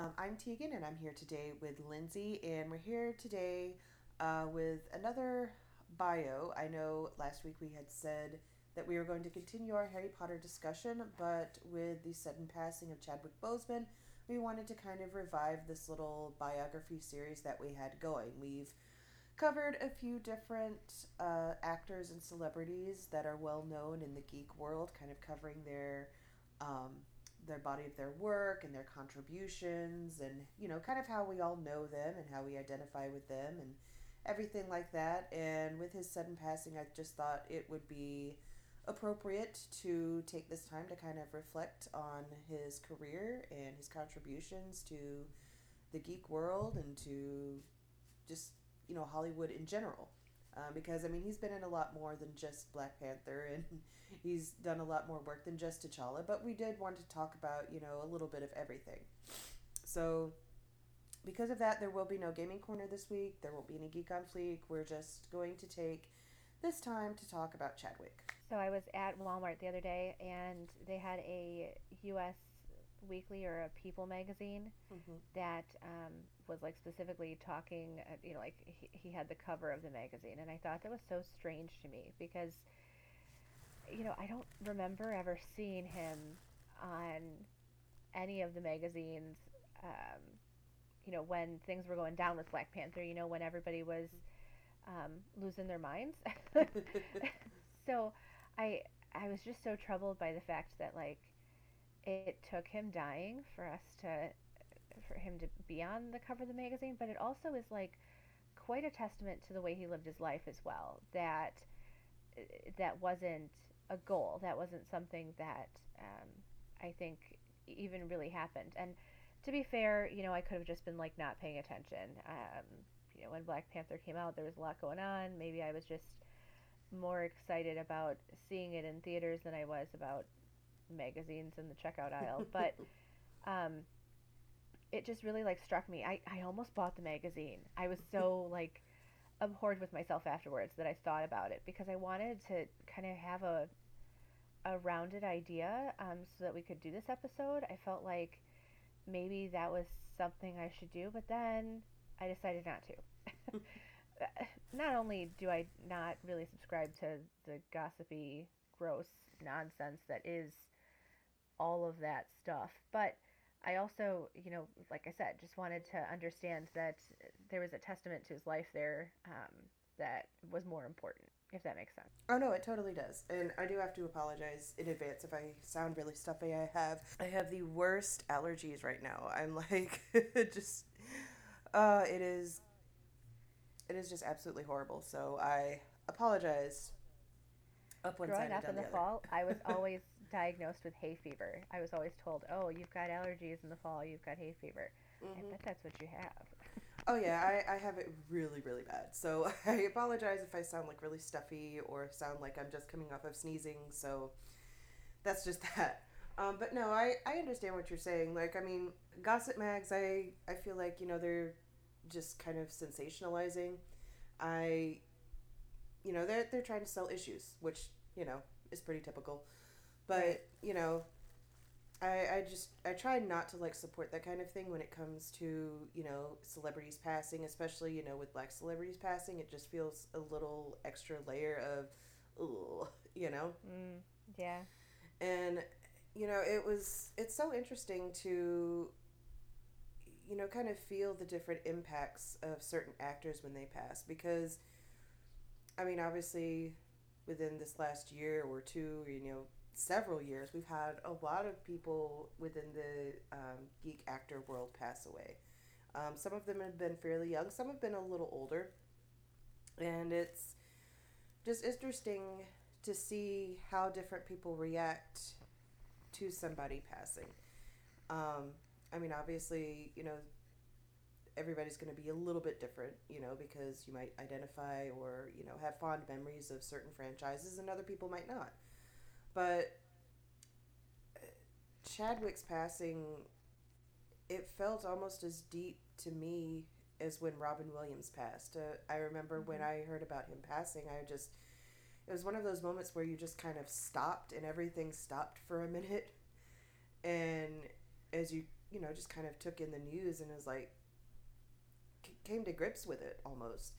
Um, I'm Tegan, and I'm here today with Lindsay, and we're here today uh, with another bio. I know last week we had said that we were going to continue our Harry Potter discussion, but with the sudden passing of Chadwick Boseman, we wanted to kind of revive this little biography series that we had going. We've covered a few different uh, actors and celebrities that are well known in the geek world, kind of covering their um, their body of their work and their contributions, and you know, kind of how we all know them and how we identify with them and everything like that. And with his sudden passing, I just thought it would be appropriate to take this time to kind of reflect on his career and his contributions to the geek world and to just you know Hollywood in general. Um, because I mean he's been in a lot more than just Black Panther and he's done a lot more work than just T'Challa. But we did want to talk about you know a little bit of everything. So because of that, there will be no gaming corner this week. There won't be any Geek on Fleek. We're just going to take this time to talk about Chadwick. So I was at Walmart the other day and they had a U.S. weekly or a People magazine mm-hmm. that um, was like specifically talking, uh, you know, like he, he had the cover of the magazine. And I thought that was so strange to me because, you know, I don't remember ever seeing him on any of the magazines, um, you know, when things were going down with Black Panther, you know, when everybody was um, losing their minds. so I I was just so troubled by the fact that like it took him dying for us to for him to be on the cover of the magazine, but it also is like quite a testament to the way he lived his life as well. That that wasn't a goal. That wasn't something that um, I think even really happened. And to be fair, you know, I could have just been like not paying attention. Um, you know, when Black Panther came out, there was a lot going on. Maybe I was just more excited about seeing it in theaters than I was about magazines in the checkout aisle. But um, it just really like struck me. I, I almost bought the magazine. I was so like abhorred with myself afterwards that I thought about it because I wanted to kind of have a a rounded idea um, so that we could do this episode. I felt like maybe that was something I should do, but then I decided not to. not only do I not really subscribe to the gossipy, gross nonsense that is all of that stuff, but I also, you know, like I said, just wanted to understand that there was a testament to his life there um, that was more important, if that makes sense. Oh no, it totally does, and I do have to apologize in advance if I sound really stuffy. I have I have the worst allergies right now. I'm like just, uh, it is, it is just absolutely horrible. So I apologize. Up one Growing side up in the, the fall, I was always diagnosed with hay fever. I was always told, "Oh, you've got allergies in the fall. You've got hay fever." Mm-hmm. I bet that's what you have. oh yeah, I, I have it really really bad. So I apologize if I sound like really stuffy or sound like I'm just coming off of sneezing. So that's just that. Um, but no, I, I understand what you're saying. Like, I mean, gossip mags, I, I feel like, you know, they're just kind of sensationalizing. I, you know, they're, they're trying to sell issues, which, you know, is pretty typical. But you know, I I just I try not to like support that kind of thing when it comes to you know celebrities passing, especially you know with black celebrities passing. It just feels a little extra layer of, ugh, you know. Mm, yeah. And you know it was it's so interesting to you know kind of feel the different impacts of certain actors when they pass because i mean obviously within this last year or two you know several years, we've had a lot of people within the um, geek actor world pass away. Um, some of them have been fairly young, some have been a little older. And it's just interesting to see how different people react to somebody passing. Um, I mean, obviously, you know, everybody's going to be a little bit different, you know, because you might identify or, you know, have fond memories of certain franchises and other people might not. But Chadwick's passing, it felt almost as deep to me as when Robin Williams passed. Uh, I remember mm-hmm. when I heard about him passing, I just, it was one of those moments where you just kind of stopped and everything stopped for a minute and as you you know just kind of took in the news and was like came to grips with it almost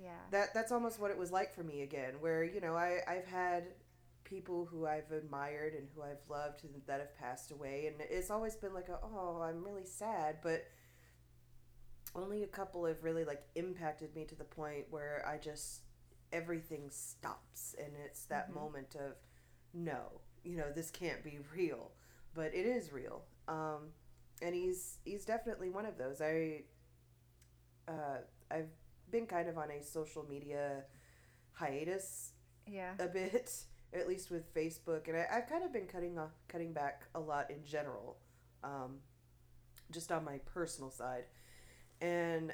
yeah that that's almost what it was like for me again where you know i i've had people who i've admired and who i've loved that have passed away and it's always been like a, oh i'm really sad but only a couple have really like impacted me to the point where i just everything stops and it's that mm-hmm. moment of no you know this can't be real but it is real um, and he's he's definitely one of those i uh, i've been kind of on a social media hiatus yeah a bit at least with facebook and I, have kind of been cutting off cutting back a lot in general um, just on my personal side and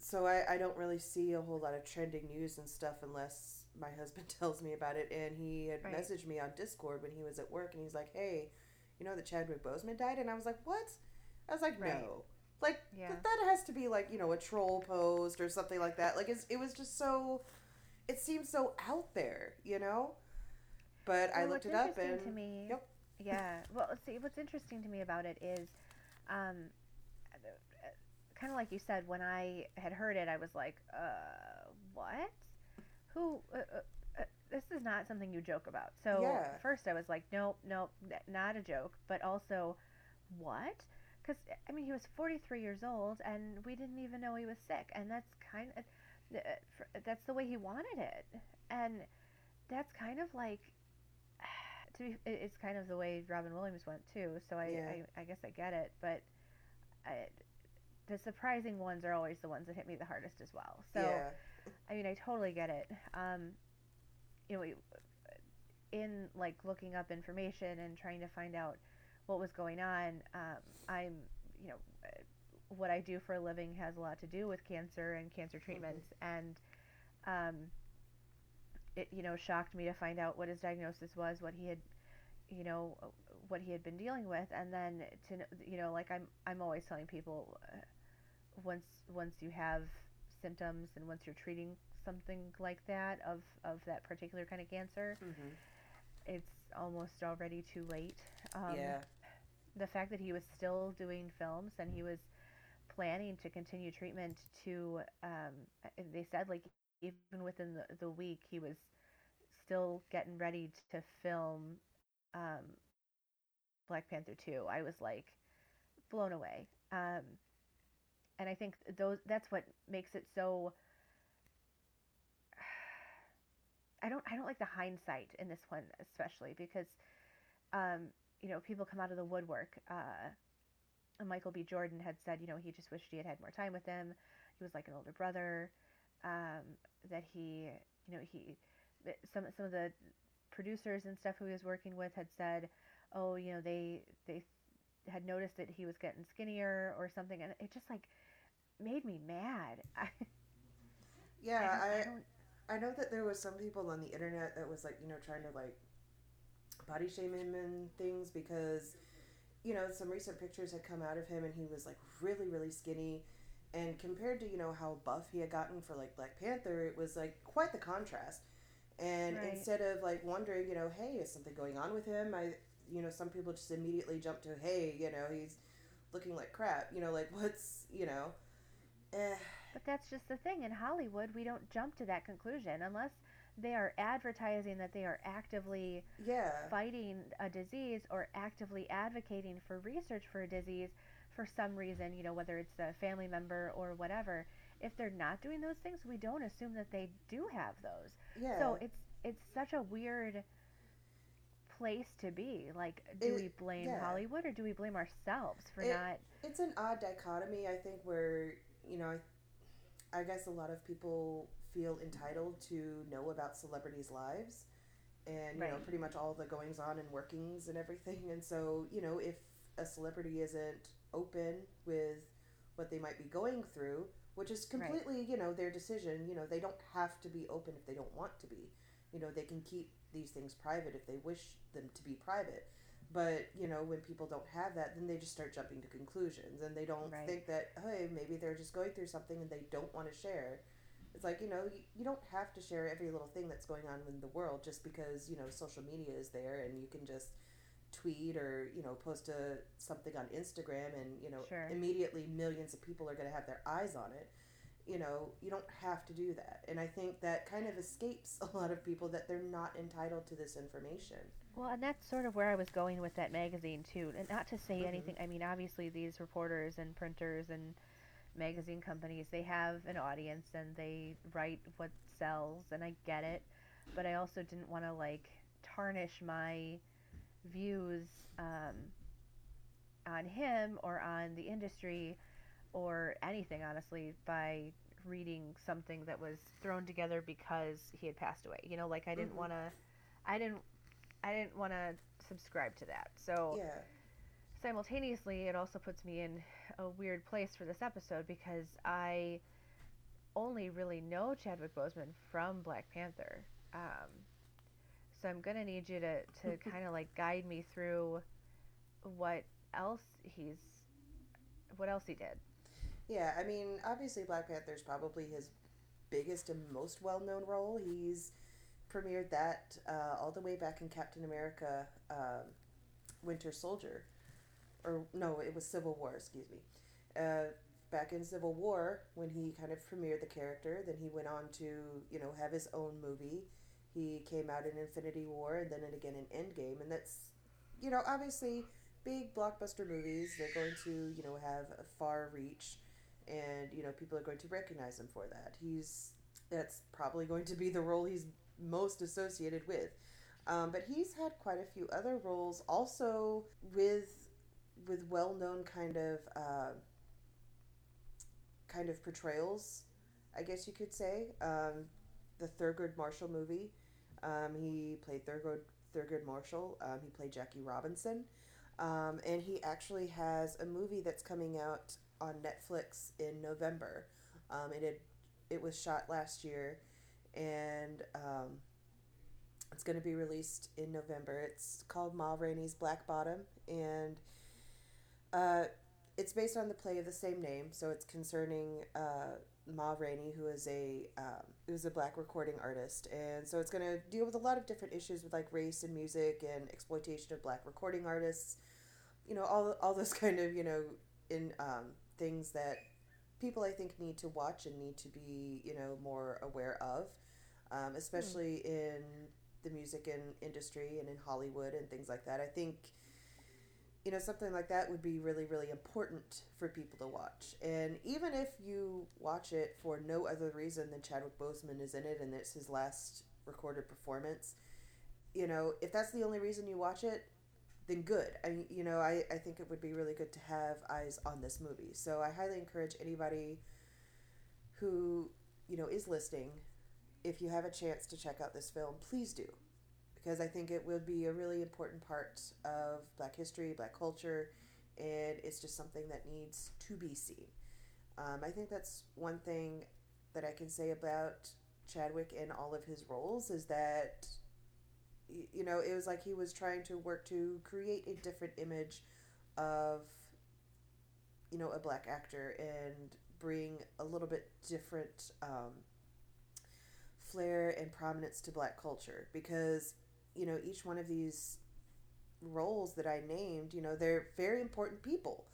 so I, I don't really see a whole lot of trending news and stuff unless my husband tells me about it. And he had right. messaged me on Discord when he was at work, and he's like, "Hey, you know that Chadwick Boseman died?" And I was like, "What?" I was like, right. "No." Like yeah. that has to be like you know a troll post or something like that. Like it's, it was just so, it seems so out there, you know. But well, I looked it up and to me, yep. Yeah. Well, see, what's interesting to me about it is, um, kind of like you said, when I had heard it, I was like, uh, what? Who? Uh, uh, uh, this is not something you joke about. So yeah. first I was like, nope, nope, not a joke. But also, what? Because I mean, he was 43 years old, and we didn't even know he was sick, and that's kind of that's the way he wanted it, and that's kind of like. To be, it's kind of the way Robin Williams went too, so I, yeah. I, I guess I get it, but I, the surprising ones are always the ones that hit me the hardest as well. So, yeah. I mean, I totally get it. Um, you know, in like looking up information and trying to find out what was going on, um, I'm, you know, what I do for a living has a lot to do with cancer and cancer mm-hmm. treatments, mm-hmm. and um, it, you know, shocked me to find out what his diagnosis was, what he had, you know, what he had been dealing with, and then to, you know, like I'm, I'm always telling people. Uh, once once you have symptoms and once you're treating something like that of of that particular kind of cancer, mm-hmm. it's almost already too late. Um, yeah. The fact that he was still doing films and he was planning to continue treatment to, um, they said like even within the, the week he was still getting ready to film um, Black Panther 2. I was like blown away. Um, and I think those that's what makes it so. I don't I don't like the hindsight in this one especially because, um, you know, people come out of the woodwork. Uh, Michael B. Jordan had said, you know, he just wished he had had more time with him. He was like an older brother. Um, that he, you know, he, some some of the producers and stuff who he was working with had said, oh, you know, they they had noticed that he was getting skinnier or something, and it just like made me mad. I, yeah, I, I, I know that there was some people on the internet that was like you know trying to like body shame him and things because you know some recent pictures had come out of him and he was like really really skinny and compared to you know how buff he had gotten for like black panther it was like quite the contrast and right. instead of like wondering you know hey is something going on with him i you know some people just immediately jump to hey you know he's looking like crap you know like what's you know Eh. But that's just the thing. In Hollywood, we don't jump to that conclusion unless they are advertising that they are actively yeah. fighting a disease or actively advocating for research for a disease for some reason, you know, whether it's a family member or whatever. If they're not doing those things, we don't assume that they do have those. Yeah. So it's it's such a weird place to be. Like, do it, we blame yeah. Hollywood or do we blame ourselves for it, not? It's an odd dichotomy, I think, where you know, I, I guess a lot of people feel entitled to know about celebrities' lives and, right. you know, pretty much all the goings on and workings and everything. And so, you know, if a celebrity isn't open with what they might be going through, which is completely, right. you know, their decision, you know, they don't have to be open if they don't want to be. You know, they can keep these things private if they wish them to be private. But you know, when people don't have that, then they just start jumping to conclusions, and they don't right. think that hey, maybe they're just going through something and they don't want to share. It's like, you know, you, you don't have to share every little thing that's going on in the world just because, you know, social media is there and you can just tweet or, you know, post a, something on Instagram and, you know, Sure. immediately millions of people are going to have their eyes on it. You know, you don't have to do that. And I think that kind of escapes a lot of people that they're not entitled to this information. Well, and that's sort of where I was going with that magazine too. And not to say Mhm. anything. I mean, obviously these reporters and printers and magazine companies, they have an audience and they write what sells, and I get it. But I also didn't want to like tarnish my views um, on him or on the industry or anything, honestly, by reading something that was thrown together because he had passed away. You know, like I didn't Mhm. want to, I didn't, I didn't want to subscribe to that. So Yeah. simultaneously, it also puts me in a weird place for this episode because I only really know Chadwick Boseman from Black Panther. Um, so I'm gonna need you to, to kind of like guide me through what else he's, what else he did. Yeah, I mean, obviously Black Panther's probably his biggest and most well-known role. He's premiered that uh, all the way back in Captain America: um, Winter Soldier, or no, it was Civil War. Excuse me. Uh, back in Civil War, when he kind of premiered the character, then he went on to you know have his own movie. He came out in Infinity War and then again in Endgame, and that's you know obviously big blockbuster movies. They're going to you know have a far reach and you know people are going to recognize him for that. He's that's probably going to be the role he's most associated with. Um, but he's had quite a few other roles also with with well known kind of uh, kind of portrayals, I guess you could say. Um, the Thurgood Marshall movie, um, he played Thurgood Thurgood Marshall. Um, he played Jackie Robinson, um, and he actually has a movie that's coming out on Netflix in November. Um, it had, it was shot last year, and um, it's going to be released in November. It's called Ma Rainey's Black Bottom, and uh, it's based on the play of the same name. So it's concerning uh, Ma Rainey, who is a um, who is a black recording artist, and so it's going to deal with a lot of different issues with like race and music and exploitation of black recording artists. You know, all all those kind of you know in um, things that people I think need to watch and need to be you know more aware of, um, especially in the music and industry and in Hollywood and things like that. I think you know something like that would be really really important for people to watch. And even if you watch it for no other reason than Chadwick Boseman is in it and it's his last recorded performance, you know, if that's the only reason you watch it, then good. I you know, I, I think it would be really good to have eyes on this movie. So I highly encourage anybody who, you know, is listening, if you have a chance to check out this film, please do. Because I think it would be a really important part of black history, black culture, and it's just something that needs to be seen. Um, I think that's one thing that I can say about Chadwick in all of his roles is that you know it was like he was trying to work to create a different image of you know a black actor and bring a little bit different um, flair and prominence to black culture because you know each one of these roles that I named you know they're very important people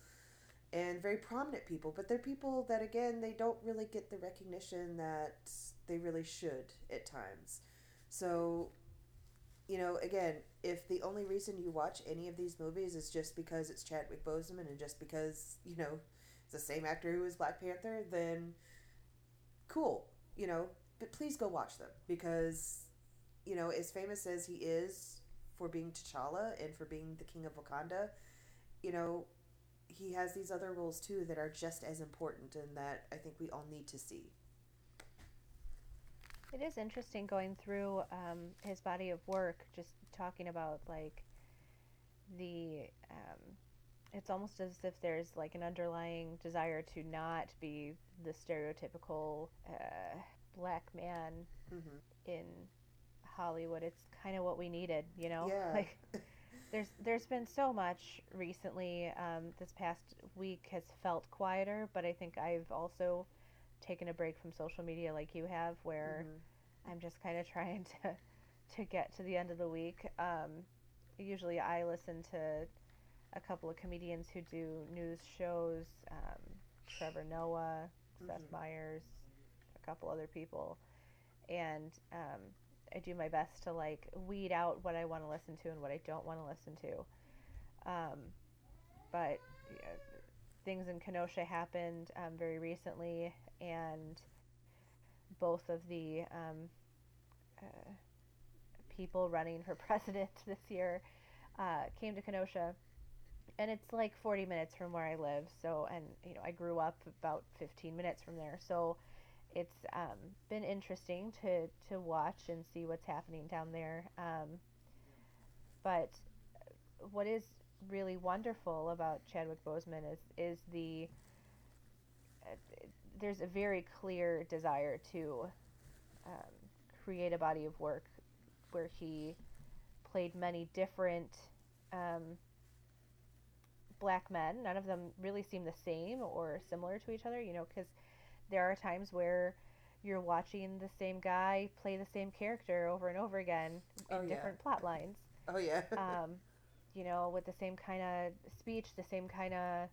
and very prominent people but they're people that again they don't really get the recognition that they really should at times. So you know again if the only reason you watch any of these movies is just because it's Chadwick Boseman and just because you know it's the same actor who was Black Panther then cool you know but please go watch them because you know as famous as he is for being T'Challa and for being the king of Wakanda you know he has these other roles too that are just as important and that I think we all need to see. It is interesting going through um, his body of work, just talking about like the. Um, it's almost as if there's like an underlying desire to not be the stereotypical uh, black man Mm-hmm. in Hollywood. It's kind of what we needed, you know. Yeah. Like there's there's been so much recently. Um, this past week has felt quieter, but I think I've also taken a break from social media like you have, where Mhm. I'm just kind of trying to to get to the end of the week. Um, usually, I listen to a couple of comedians who do news shows. Um, Trevor Noah, Seth Mhm. Meyers, a couple other people, and um, I do my best to like weed out what I want to listen to and what I don't want to listen to. Um, but yeah, things in Kenosha happened um, very recently, and both of the um, uh, people running for president this year uh, came to Kenosha, and it's like 40 minutes from where I live. So, and you know, I grew up about 15 minutes from there. So, it's um, been interesting to to watch and see what's happening down there. Um, but what is really wonderful about Chadwick Boseman is is the uh, there's a very clear desire to um, create a body of work where he played many different um, black men. None of them really seem the same or similar to each other, you know, because there are times where you're watching the same guy play the same character over and over again in Oh, yeah. different plot lines Oh yeah. um, you know, with the same kind of speech, the same kind of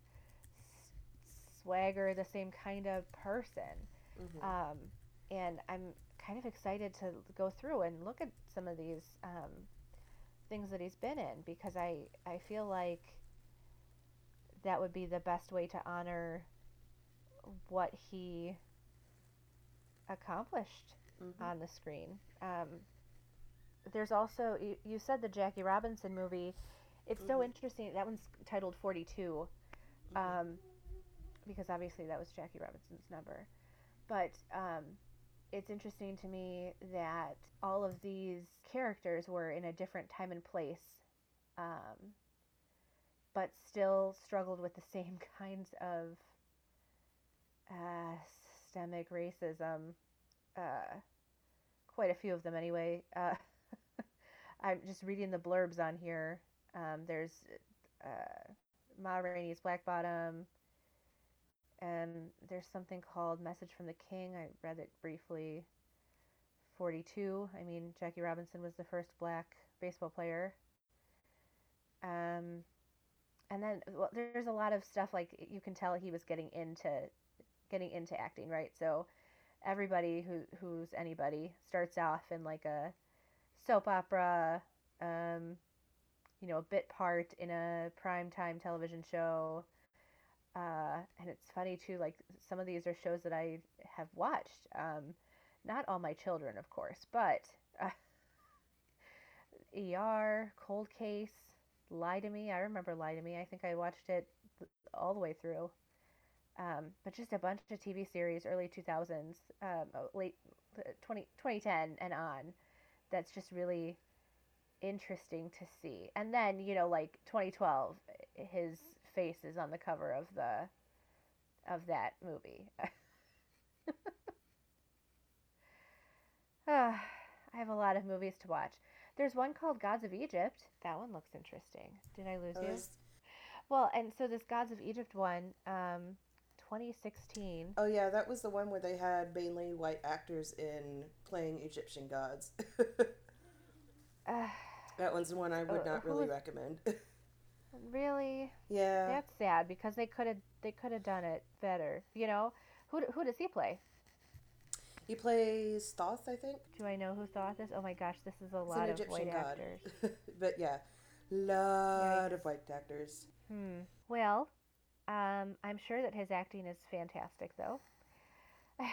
swagger, the same kind of person. Mhm. Um, and I'm kind of excited to go through and look at some of these um, things that he's been in because I, I feel like that would be the best way to honor what he accomplished Mhm. on the screen. Um, there's also you, you said the Jackie Robinson movie. It's so Mhm. interesting. That one's titled 42, Mhm. um, because obviously that was Jackie Robinson's number. But um, it's interesting to me that all of these characters were in a different time and place, um, but still struggled with the same kinds of uh, systemic racism. Uh, quite a few of them, anyway. Uh, I'm just reading the blurbs on here. Um, there's uh, Ma Rainey's Black Bottom, and there's something called Message from the King. I read it briefly. 42. I mean, Jackie Robinson was the first black baseball player. Um, and then well, there's a lot of stuff like you can tell he was getting into getting into acting, right? So everybody who who's anybody starts off in like a soap opera, um, you know, a bit part in a primetime television show. Uh, and it's funny too, like some of these are shows that I have watched. Um, not all my children, of course, but uh, ER, Cold Case, Lie to Me. I remember Lie to Me. I think I watched it all the way through. Um, but just a bunch of TV series, early 2000s, um, oh, late 20, 2010 and on. That's just really interesting to see. And then, you know, like 2012, his face is on the cover of the of that movie. Ah, I have a lot of movies to watch. There's one called Gods of Egypt. That one looks interesting. Did I lose you? Well, and so this Gods of Egypt one, um, 2016. oh yeah, that was the one where they had mainly white actors in playing Egyptian gods. Uh, that one's the one I would Uh, not really was- recommend. really? yeah. That's sad because they could have they could have done it better. You know, who who does he play? He plays Thoth, I think. Do I know who Thoth is? Oh my gosh, this is a He's lot of Egyptian white god. actors. but yeah, lot Yikes. of white actors. Hmm. Well, um, I'm sure that his acting is fantastic, though. I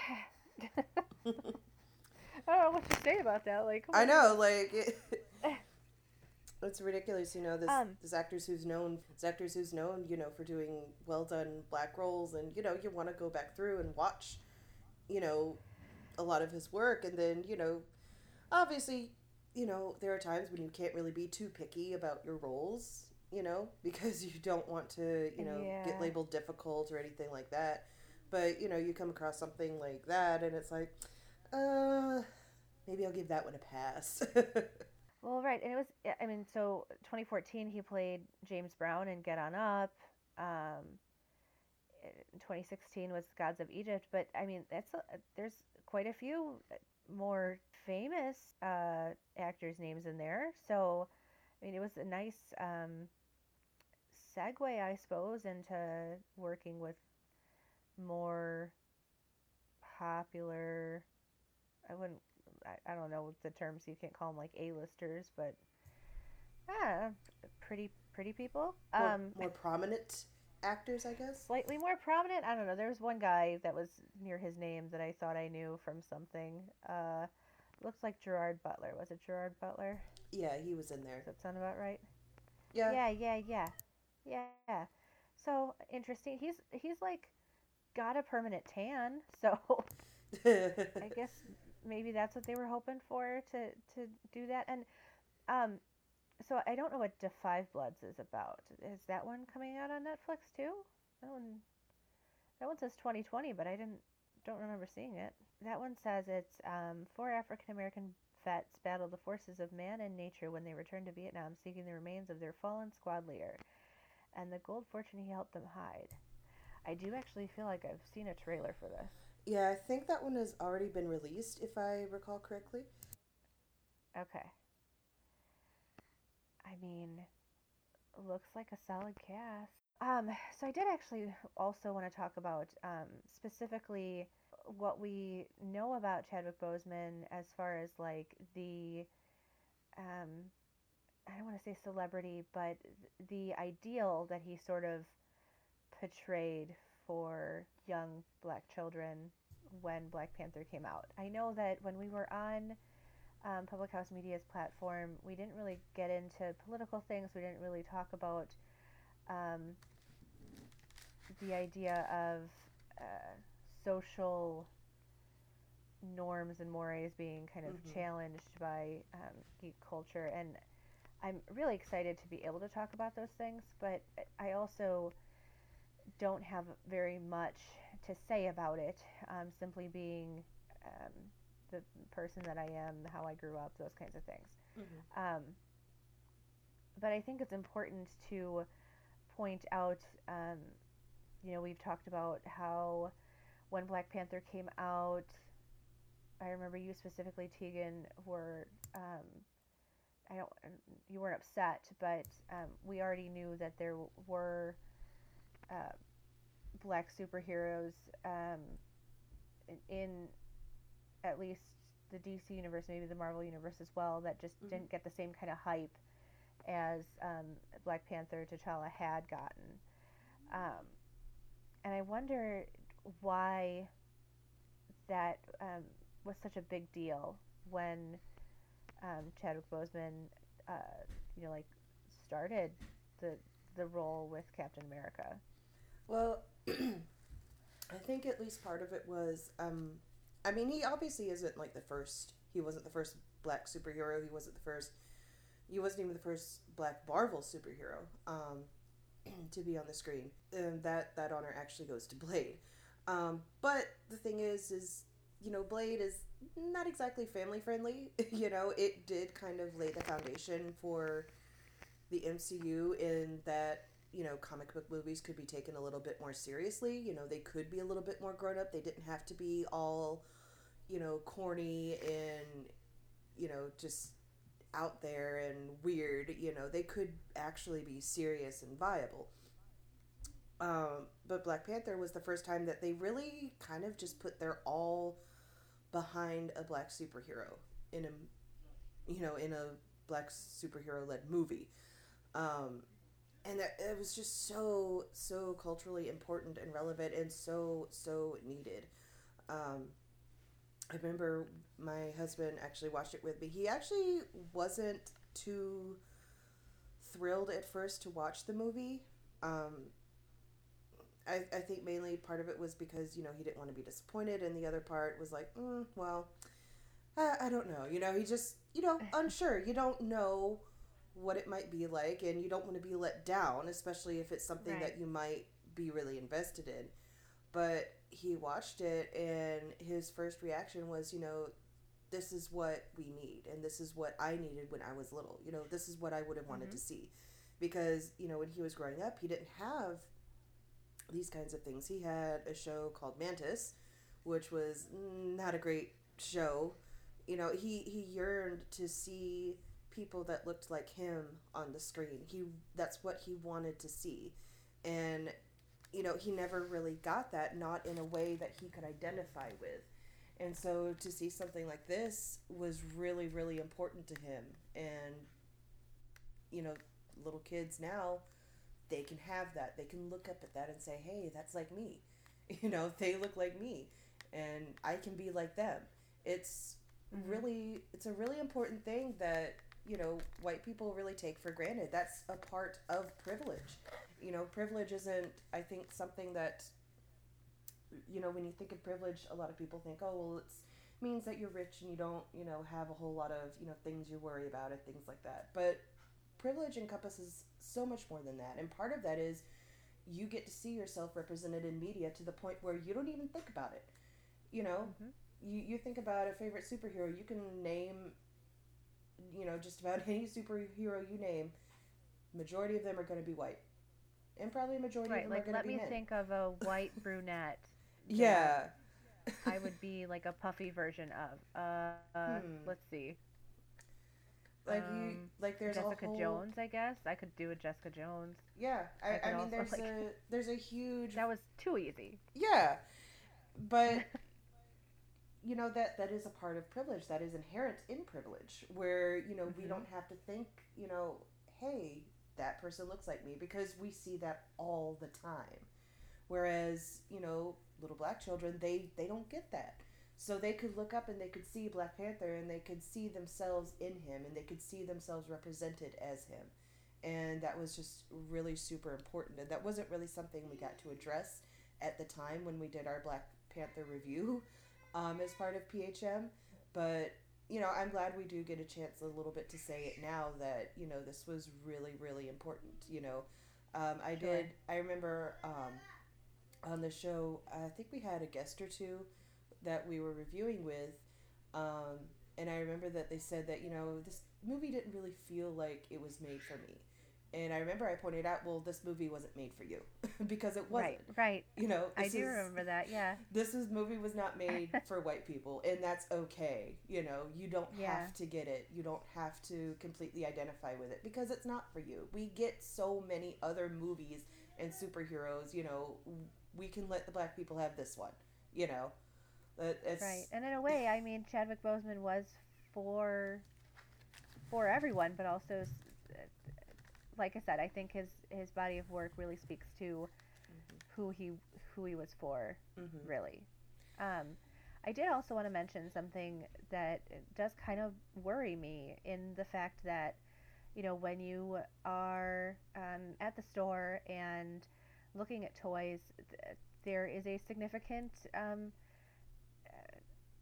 don't know what to say about that. Like, I know, like it, it's ridiculous. You know, this Um, this actors who's known, this actors who's known, you know, for doing well done black roles, and you know, you want to go back through and watch, you know, a lot of his work, and then you know, obviously, you know, there are times when you can't really be too picky about your roles, you know, because you don't want to, you know, Yeah. get labeled difficult or anything like that. But you know, you come across something like that, and it's like, uh, maybe I'll give that one a pass. Well, right, and it was. I mean, so 2014 he played James Brown in Get On Up. Um, 2016 was Gods of Egypt, but I mean that's a, there's quite a few more famous uh, actors' names in there. So I mean it was a nice um, segue, I suppose, into working with more popular. I wouldn't. I, I don't know what the terms. You can't call them like A-listers, but ah, pretty pretty people. More, um, more prominent actors, I guess. Slightly more prominent. I don't know. There was one guy that was near his name that I thought I knew from something. Uh, looks like Gerard Butler. Was it Gerard Butler? Yeah, he was in there. Does that sound about right? Yeah. Yeah, yeah, yeah, yeah. So interesting. He's he's like got a permanent tan, so I guess maybe that's what they were hoping for to to do that. And um, so I don't know what 5 Bloods is about. Is that one coming out on Netflix too? That one that one says 2020, but I didn't don't remember seeing it. That one says it's um, four African American vets battle the forces of man and nature when they return to Vietnam, seeking the remains of their fallen squad leader and the gold fortune he helped them hide. I do actually feel like I've seen a trailer for this. Yeah, I think that one has already been released, if I recall correctly. Okay. I mean, looks like a solid cast. Um, so I did actually also want to talk about um, specifically what we know about Chadwick Boseman as far as like the, um, I don't want to say celebrity, but the ideal that he sort of portrayed for young black children when Black Panther came out. I know that when we were on um, Public House Media's platform, we didn't really get into political things. We didn't really talk about um, the idea of uh, social norms and mores being kind of mm-hmm. challenged by um, geek culture. And I'm really excited to be able to talk about those things, but I also don't have very much to say about it, um, simply being um, the person that I am, how I grew up, those kinds of things. Mm-hmm. Um, but I think it's important to point out, um, you know, we've talked about how when Black Panther came out, I remember you specifically, Tegan, were um, I don't you weren't upset, but um, we already knew that there were uh, black superheroes um, in at least the DC universe, maybe the Marvel universe as well, that just mm-hmm. didn't get the same kind of hype as um, Black Panther T'Challa had gotten. Um, and I wonder why that um, was such a big deal when um, Chadwick Boseman, uh, you know, like started the the role with Captain America. Well, I think at least part of it was, um, I mean, he obviously isn't like the first. He wasn't the first black superhero. He wasn't the first. He wasn't even the first black Marvel superhero um, to be on the screen. And that that honor actually goes to Blade. Um, but the thing is, is you know, Blade is not exactly family friendly. you know, it did kind of lay the foundation for the MCU in that you know, comic book movies could be taken a little bit more seriously. You know, they could be a little bit more grown up. They didn't have to be all, you know, corny and, you know, just out there and weird. You know, they could actually be serious and viable. Um, but Black Panther was the first time that they really kind of just put their all behind a black superhero in a, you know, in a black superhero led movie. Um, and it was just so so culturally important and relevant and so so needed um, i remember my husband actually watched it with me he actually wasn't too thrilled at first to watch the movie um, I, I think mainly part of it was because you know he didn't want to be disappointed and the other part was like mm, well I, I don't know you know he just you know unsure you don't know what it might be like and you don't want to be let down especially if it's something right. that you might be really invested in but he watched it and his first reaction was you know this is what we need and this is what i needed when i was little you know this is what i would have wanted mm-hmm. to see because you know when he was growing up he didn't have these kinds of things. He had a show called Mantis, which was not a great show. You know, he he yearned to see people that looked like him on the screen. He that's what he wanted to see. And you know, he never really got that not in a way that he could identify with. And so to see something like this was really really important to him and you know, little kids now they can have that. They can look up at that and say, "Hey, that's like me." You know, they look like me and I can be like them. It's mm-hmm. really it's a really important thing that you know white people really take for granted that's a part of privilege you know privilege isn't i think something that you know when you think of privilege a lot of people think oh well it means that you're rich and you don't you know have a whole lot of you know things you worry about and things like that but privilege encompasses so much more than that and part of that is you get to see yourself represented in media to the point where you don't even think about it you know mm-hmm. you, you think about a favorite superhero you can name you know, just about any superhero you name, majority of them are going to be white, and probably a majority right, of them like, are going to be Let me think of a white brunette. yeah. I would be like a puffy version of. Uh, uh hmm. let's see. Like um, you, like there's Jessica whole... Jones, I guess. I could do a Jessica Jones. Yeah, I, I, I mean, there's like... a there's a huge. That was too easy. Yeah, but you know that that is a part of privilege that is inherent in privilege where you know mm-hmm. we don't have to think you know hey that person looks like me because we see that all the time whereas you know little black children they they don't get that so they could look up and they could see black panther and they could see themselves in him and they could see themselves represented as him and that was just really super important and that wasn't really something we got to address at the time when we did our black panther review um, as part of PHM. But you know, I'm glad we do get a chance a little bit to say it now that you know this was really really important. You know, um, I did. I remember um, on the show. I think we had a guest or two that we were reviewing with, um, and I remember that they said that you know this movie didn't really feel like it was made for me. And I remember I pointed out, well, this movie wasn't made for you because it wasn't. Right, right. You know, I do is, remember that. Yeah. This is movie was not made for white people, and that's okay. You know, you don't yeah. have to get it. You don't have to completely identify with it because it's not for you. We get so many other movies and superheroes. You know, we can let the black people have this one. You know, it's right. And in a way, I mean, Chadwick Boseman was for for everyone, but also like I said, I think his his body of work really speaks to mm-hmm. who he who he was for, mm-hmm. really. Um, I did also want to mention something that does kind of worry me in the fact that, you know, when you are um, at the store and looking at toys, th- there is a significant um,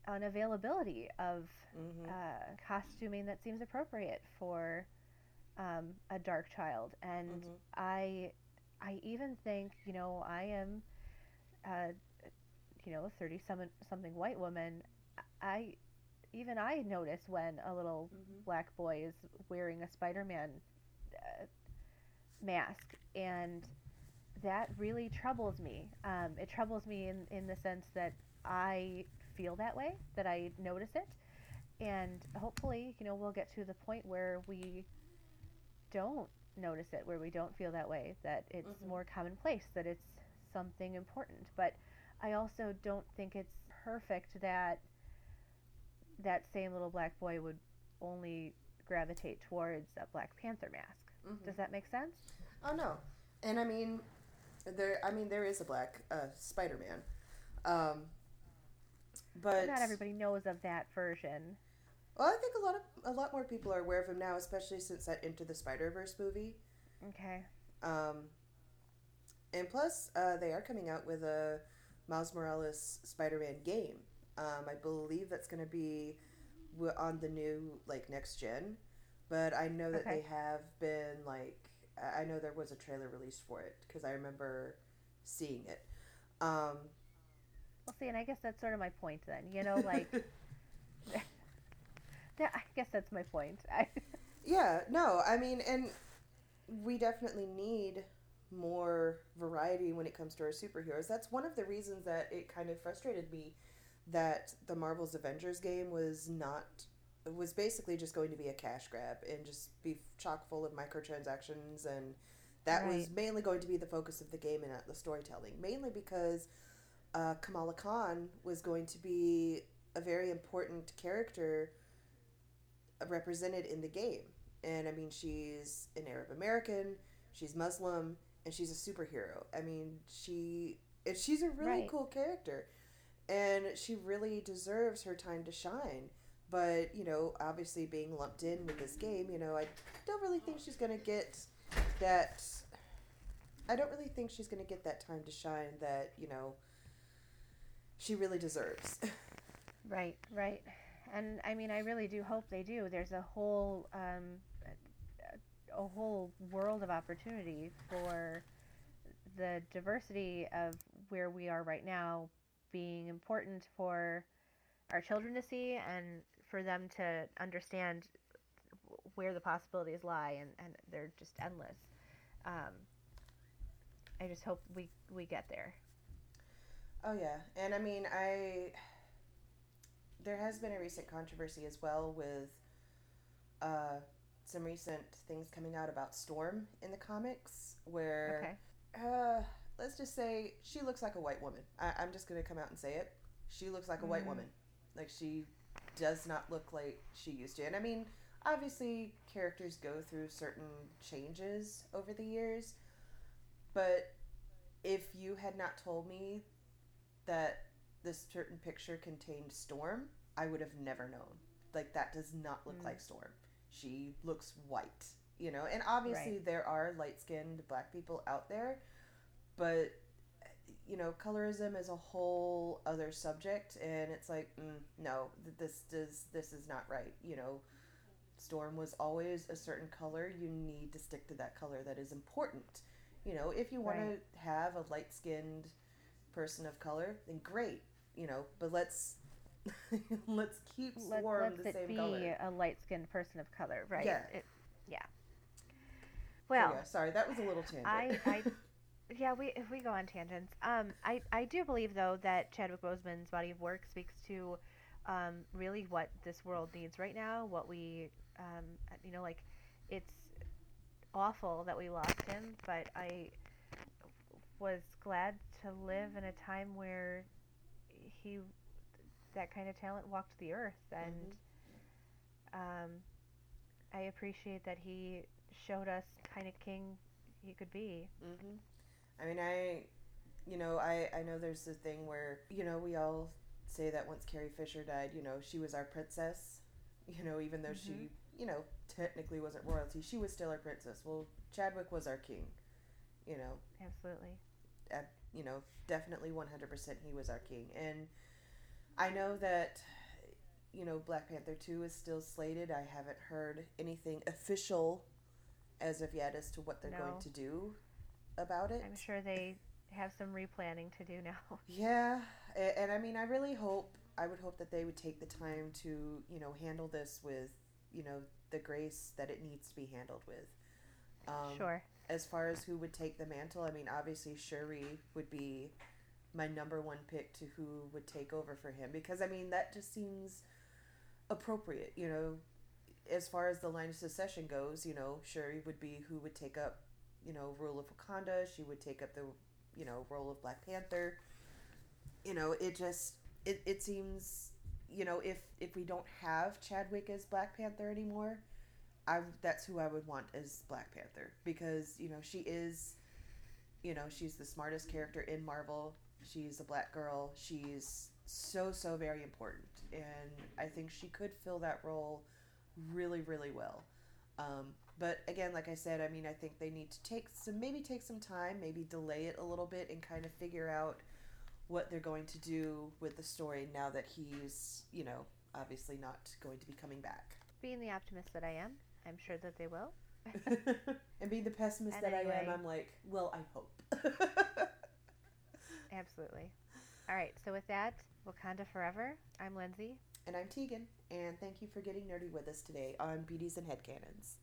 unavailability of mm-hmm. uh, costuming that seems appropriate for um, a dark child, and mm-hmm. I, I even think you know I am, uh, you know, thirty something something white woman. I, even I notice when a little mm-hmm. black boy is wearing a Spider-Man uh, mask, and that really troubles me. Um, it troubles me in in the sense that I feel that way, that I notice it, and hopefully, you know, we'll get to the point where we don't notice it, where we don't feel that way, that it's mm-hmm. more commonplace, that it's something important. But I also don't think it's perfect that that same little black boy would only gravitate towards a Black Panther mask. Mm-hmm. Does that make sense? Oh no, and I mean, there. I mean, there is a black uh, Spider-Man, um, but not everybody knows of that version. Well, I think a lot of a lot more people are aware of him now, especially since that Into the Spider Verse movie. Okay. Um, and plus, uh, they are coming out with a Miles Morales Spider Man game. Um, I believe that's going to be on the new like next gen, but I know that okay. they have been like I know there was a trailer released for it because I remember seeing it. Um, well, see, and I guess that's sort of my point then. You know, like Yeah, I guess that's my point. yeah, no, I mean, and we definitely need more variety when it comes to our superheroes. That's one of the reasons that it kind of frustrated me that the Marvel's Avengers game was not was basically just going to be a cash grab and just be chock full of microtransactions and that right. was mainly going to be the focus of the game and not the storytelling mainly because uh, kamala khan was going to be a very important character represented in the game and i mean she's an arab american she's muslim and she's a superhero i mean she she's a really right. cool character and she really deserves her time to shine but, you know, obviously being lumped in with this game, you know, I don't really think she's going to get that. I don't really think she's going to get that time to shine that, you know, she really deserves. right, right. And I mean, I really do hope they do. There's a whole, um, a whole world of opportunity for the diversity of where we are right now being important for our children to see and for them to understand where the possibilities lie, and, and they're just endless. Um, I just hope we we get there. Oh yeah, and I mean I. There has been a recent controversy as well with uh, some recent things coming out about Storm in the comics, where okay. uh, let's just say she looks like a white woman. I, am just gonna come out and say it. She looks like a mm. white woman. Like she does not look like she used to. And I mean, obviously, characters go through certain changes over the years, but if you had not told me that this certain picture contained Storm, I would have never known. Like, that does not look mm. like Storm. She looks white, you know? And obviously, right. there are light skinned black people out there, but you know, colorism is a whole other subject, and it's like, mm, no, this does this is not right. You know, Storm was always a certain color. You need to stick to that color that is important. You know, if you want right. to have a light skinned person of color, then great. You know, but let's let's keep Let, Storm the same color. be a light skinned person of color, right? Yeah. It, yeah. Well, so yeah, sorry, that was a little tangent. I, I yeah, we if we go on tangents. Um, I I do believe though that Chadwick Boseman's body of work speaks to, um, really what this world needs right now. What we, um, you know, like, it's awful that we lost him, but I was glad to live in a time where he, that kind of talent walked the earth, and mm-hmm. um, I appreciate that he showed us kind of king he could be. Mm-hmm. I mean, I, you know, I, I know there's the thing where, you know, we all say that once Carrie Fisher died, you know, she was our princess, you know, even though mm-hmm. she, you know, technically wasn't royalty, she was still our princess. Well, Chadwick was our king, you know. Absolutely. At, you know, definitely 100% he was our king. And I know that, you know, Black Panther 2 is still slated. I haven't heard anything official as of yet as to what they're no. going to do about it. I'm sure they have some replanning to do now. Yeah, and, and I mean, I really hope I would hope that they would take the time to you know handle this with you know the grace that it needs to be handled with. Um, sure. As far as who would take the mantle, I mean, obviously Shuri would be my number one pick to who would take over for him because I mean that just seems appropriate, you know. As far as the line of succession goes, you know, Shuri would be who would take up you know, role of Wakanda. She would take up the, you know, role of Black Panther. You know, it just it, it seems, you know, if if we don't have Chadwick as Black Panther anymore, I that's who I would want as Black Panther because you know she is, you know, she's the smartest character in Marvel. She's a black girl. She's so so very important, and I think she could fill that role really really well. Um, but again, like I said, I mean, I think they need to take some, maybe take some time, maybe delay it a little bit and kind of figure out what they're going to do with the story now that he's, you know, obviously not going to be coming back. Being the optimist that I am, I'm sure that they will. and being the pessimist and that anyway, I am, I'm like, well, I hope. Absolutely. All right, so with that, Wakanda Forever, I'm Lindsay. And I'm Tegan, and thank you for getting nerdy with us today on Beauties and Headcanons.